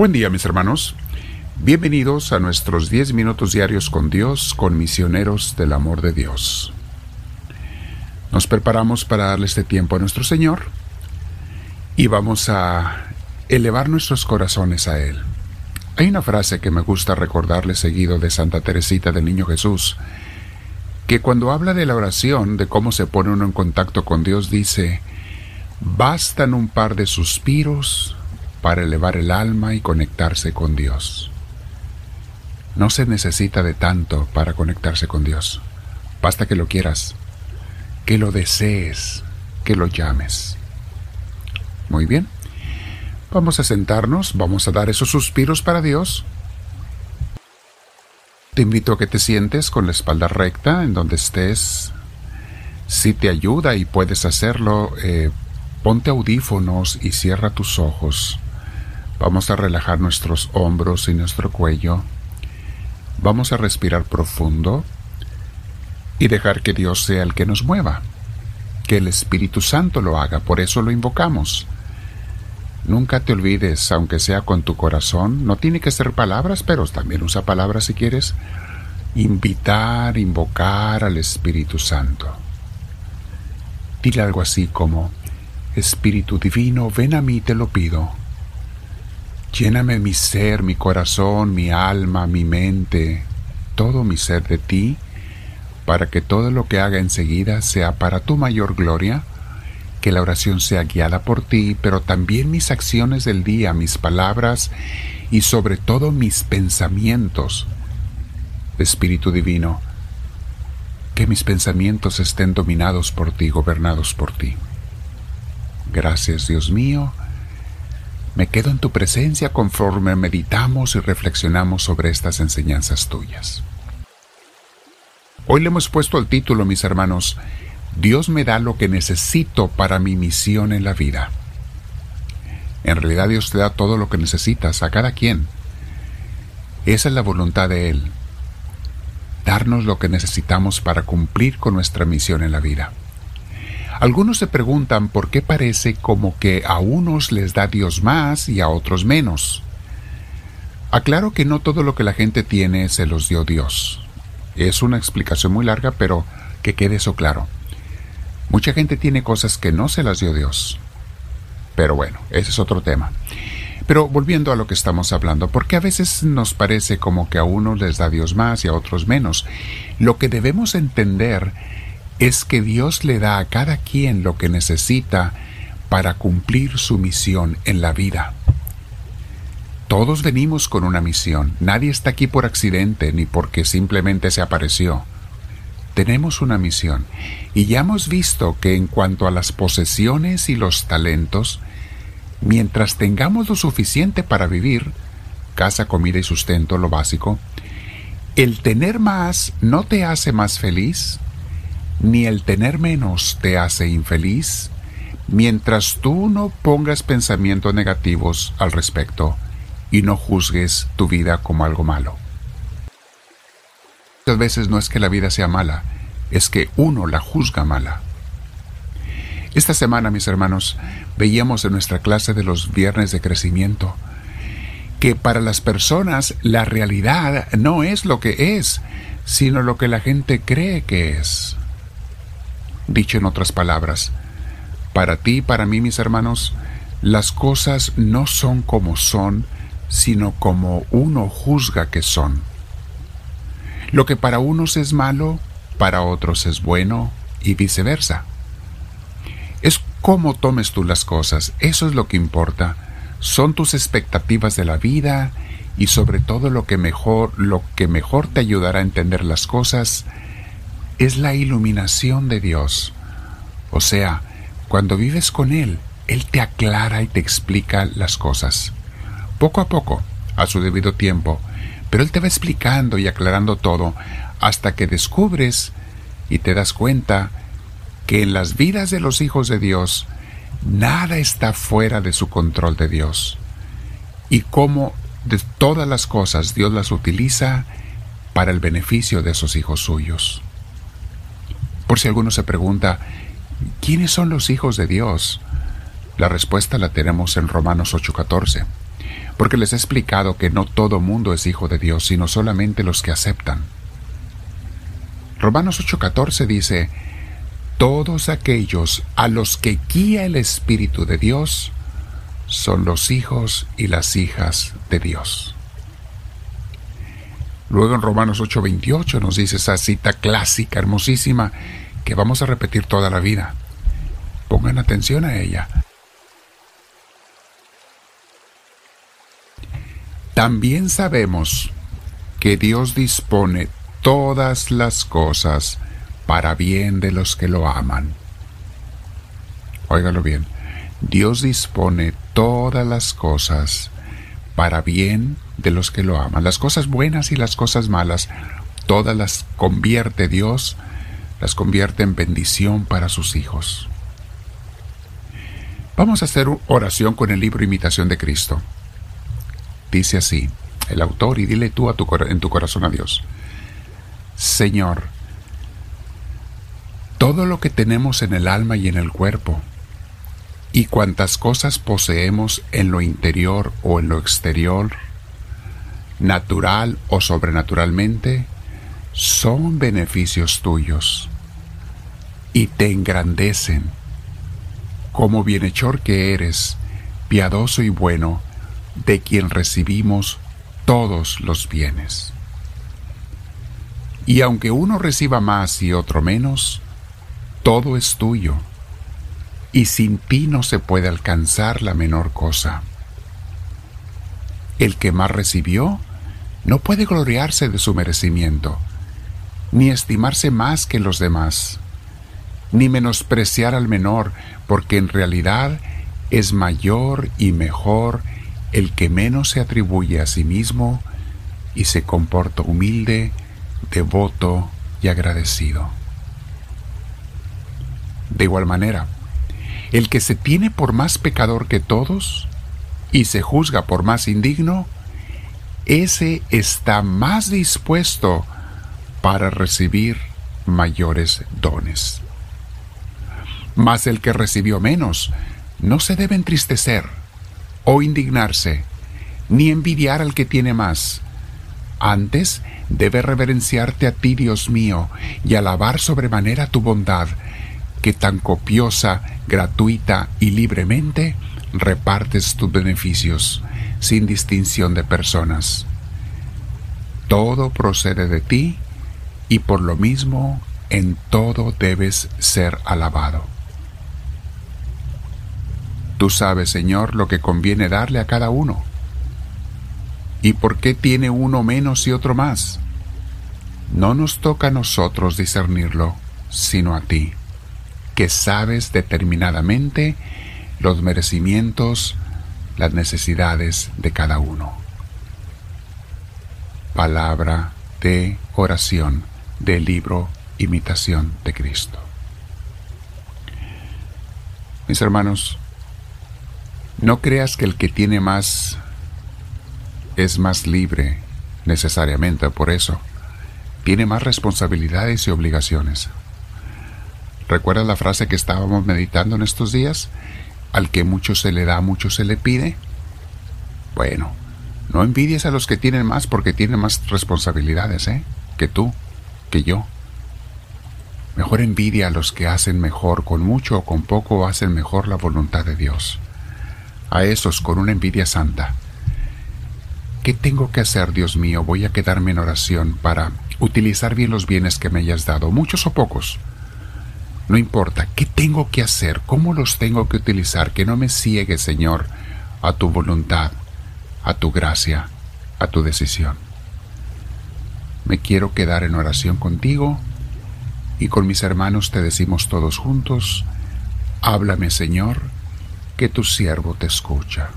Buen día mis hermanos. Bienvenidos a nuestros 10 minutos diarios con Dios, con misioneros del amor de Dios. Nos preparamos para darle este tiempo a nuestro Señor y vamos a elevar nuestros corazones a Él. Hay una frase que me gusta recordarle seguido de Santa Teresita del Niño Jesús, que cuando habla de la oración, de cómo se pone uno en contacto con Dios, dice, bastan un par de suspiros para elevar el alma y conectarse con Dios. No se necesita de tanto para conectarse con Dios. Basta que lo quieras, que lo desees, que lo llames. Muy bien. Vamos a sentarnos, vamos a dar esos suspiros para Dios. Te invito a que te sientes con la espalda recta en donde estés. Si te ayuda y puedes hacerlo, eh, ponte audífonos y cierra tus ojos. Vamos a relajar nuestros hombros y nuestro cuello. Vamos a respirar profundo y dejar que Dios sea el que nos mueva, que el Espíritu Santo lo haga, por eso lo invocamos. Nunca te olvides, aunque sea con tu corazón, no tiene que ser palabras, pero también usa palabras si quieres, invitar, invocar al Espíritu Santo. Dile algo así como, Espíritu Divino, ven a mí, te lo pido Lléname mi ser, mi corazón, mi alma, mi mente, todo mi ser de ti, para que todo lo que haga enseguida sea para tu mayor gloria, que la oración sea guiada por ti, pero también mis acciones del día, mis palabras y sobre todo mis pensamientos. Espíritu Divino, que mis pensamientos estén dominados por ti, gobernados por ti. Gracias Dios mío, me quedo en tu presencia conforme meditamos y reflexionamos sobre estas enseñanzas tuyas. Hoy le hemos puesto el título, mis hermanos, Dios me da lo que necesito para mi misión en la vida. En realidad Dios te da todo lo que necesitas a cada quien. Esa es la voluntad de Él, darnos lo que necesitamos para cumplir con nuestra misión en la vida. Algunos se preguntan por qué parece como que a unos les da Dios más y a otros menos. Aclaro que no todo lo que la gente tiene se los dio Dios. Es una explicación muy larga, pero que quede eso claro. Mucha gente tiene cosas que no se las dio Dios. Pero bueno, ese es otro tema. Pero volviendo a lo que estamos hablando, porque a veces nos parece como que a unos les da Dios más y a otros menos. Lo que debemos entender es que Dios le da a cada quien lo que necesita para cumplir su misión en la vida. Todos venimos con una misión, nadie está aquí por accidente ni porque simplemente se apareció. Tenemos una misión y ya hemos visto que en cuanto a las posesiones y los talentos, mientras tengamos lo suficiente para vivir, casa, comida y sustento, lo básico, el tener más no te hace más feliz, ni el tener menos te hace infeliz mientras tú no pongas pensamientos negativos al respecto y no juzgues tu vida como algo malo. Muchas veces no es que la vida sea mala, es que uno la juzga mala. Esta semana, mis hermanos, veíamos en nuestra clase de los viernes de crecimiento que para las personas la realidad no es lo que es, sino lo que la gente cree que es. Dicho en otras palabras, para ti y para mí, mis hermanos, las cosas no son como son, sino como uno juzga que son. Lo que para unos es malo, para otros es bueno, y viceversa. Es cómo tomes tú las cosas, eso es lo que importa. Son tus expectativas de la vida y sobre todo lo que mejor, lo que mejor te ayudará a entender las cosas es la iluminación de Dios. O sea, cuando vives con Él, Él te aclara y te explica las cosas. Poco a poco, a su debido tiempo, pero Él te va explicando y aclarando todo hasta que descubres y te das cuenta que en las vidas de los hijos de Dios nada está fuera de su control de Dios y cómo de todas las cosas Dios las utiliza para el beneficio de esos hijos suyos. Por si alguno se pregunta, ¿quiénes son los hijos de Dios? La respuesta la tenemos en Romanos 8:14. porque les he explicado que no todo mundo es hijo de Dios, sino solamente los que aceptan. Romanos 8:14 dice, todos aquellos a los que guía el Espíritu de Dios son los hijos y las hijas de Dios. Luego en Romanos 8:28 nos dice esa cita clásica, hermosísima, que vamos a repetir toda la vida. Pongan atención a ella. También sabemos que Dios dispone todas las cosas para bien de los que lo aman. Óigalo bien. Dios dispone todas las cosas para bien de los que lo aman. Las cosas buenas y las cosas malas, todas las convierte Dios, las convierte en bendición para sus hijos. Vamos a hacer oración con el libro Imitación de Cristo. Dice así el autor y dile tú a tu, en tu corazón a Dios, Señor, todo lo que tenemos en el alma y en el cuerpo, y cuantas cosas poseemos en lo interior o en lo exterior, natural o sobrenaturalmente, son beneficios tuyos y te engrandecen. Como bienhechor que eres, piadoso y bueno, de quien recibimos todos los bienes. Y aunque uno reciba más y otro menos, todo es tuyo, y sin ti no se puede alcanzar la menor cosa. El que más recibió no puede gloriarse de su merecimiento, ni estimarse más que los demás, ni menospreciar al menor, porque en realidad es mayor y mejor el que menos se atribuye a sí mismo y se comporta humilde, devoto y agradecido. De igual manera, el que se tiene por más pecador que todos y se juzga por más indigno, ese está más dispuesto para recibir mayores dones. Mas el que recibió menos no se debe entristecer o indignarse, ni envidiar al que tiene más. Antes debe reverenciarte a ti, Dios mío, y alabar sobremanera tu bondad, que tan copiosa, gratuita y libremente repartes tus beneficios, sin distinción de personas. Todo procede de ti, y por lo mismo en todo debes ser alabado. Tú sabes, Señor, lo que conviene darle a cada uno. ¿Y por qué tiene uno menos y otro más? No nos toca a nosotros discernirlo, sino a ti, que sabes determinadamente los merecimientos, las necesidades de cada uno. Palabra de oración del libro Imitación de Cristo. Mis hermanos, no creas que el que tiene más es más libre necesariamente por eso. Tiene más responsabilidades y obligaciones. ¿Recuerdas la frase que estábamos meditando en estos días? Al que mucho se le da, mucho se le pide. Bueno, no envidies a los que tienen más porque tienen más responsabilidades, ¿eh? Que tú, que yo. Mejor envidia a los que hacen mejor, con mucho o con poco hacen mejor la voluntad de Dios a esos con una envidia santa. ¿Qué tengo que hacer, Dios mío? Voy a quedarme en oración para utilizar bien los bienes que me hayas dado, muchos o pocos. No importa, ¿qué tengo que hacer? ¿Cómo los tengo que utilizar? Que no me ciegue, Señor, a tu voluntad, a tu gracia, a tu decisión. Me quiero quedar en oración contigo y con mis hermanos te decimos todos juntos, háblame, Señor, que tu siervo te escucha.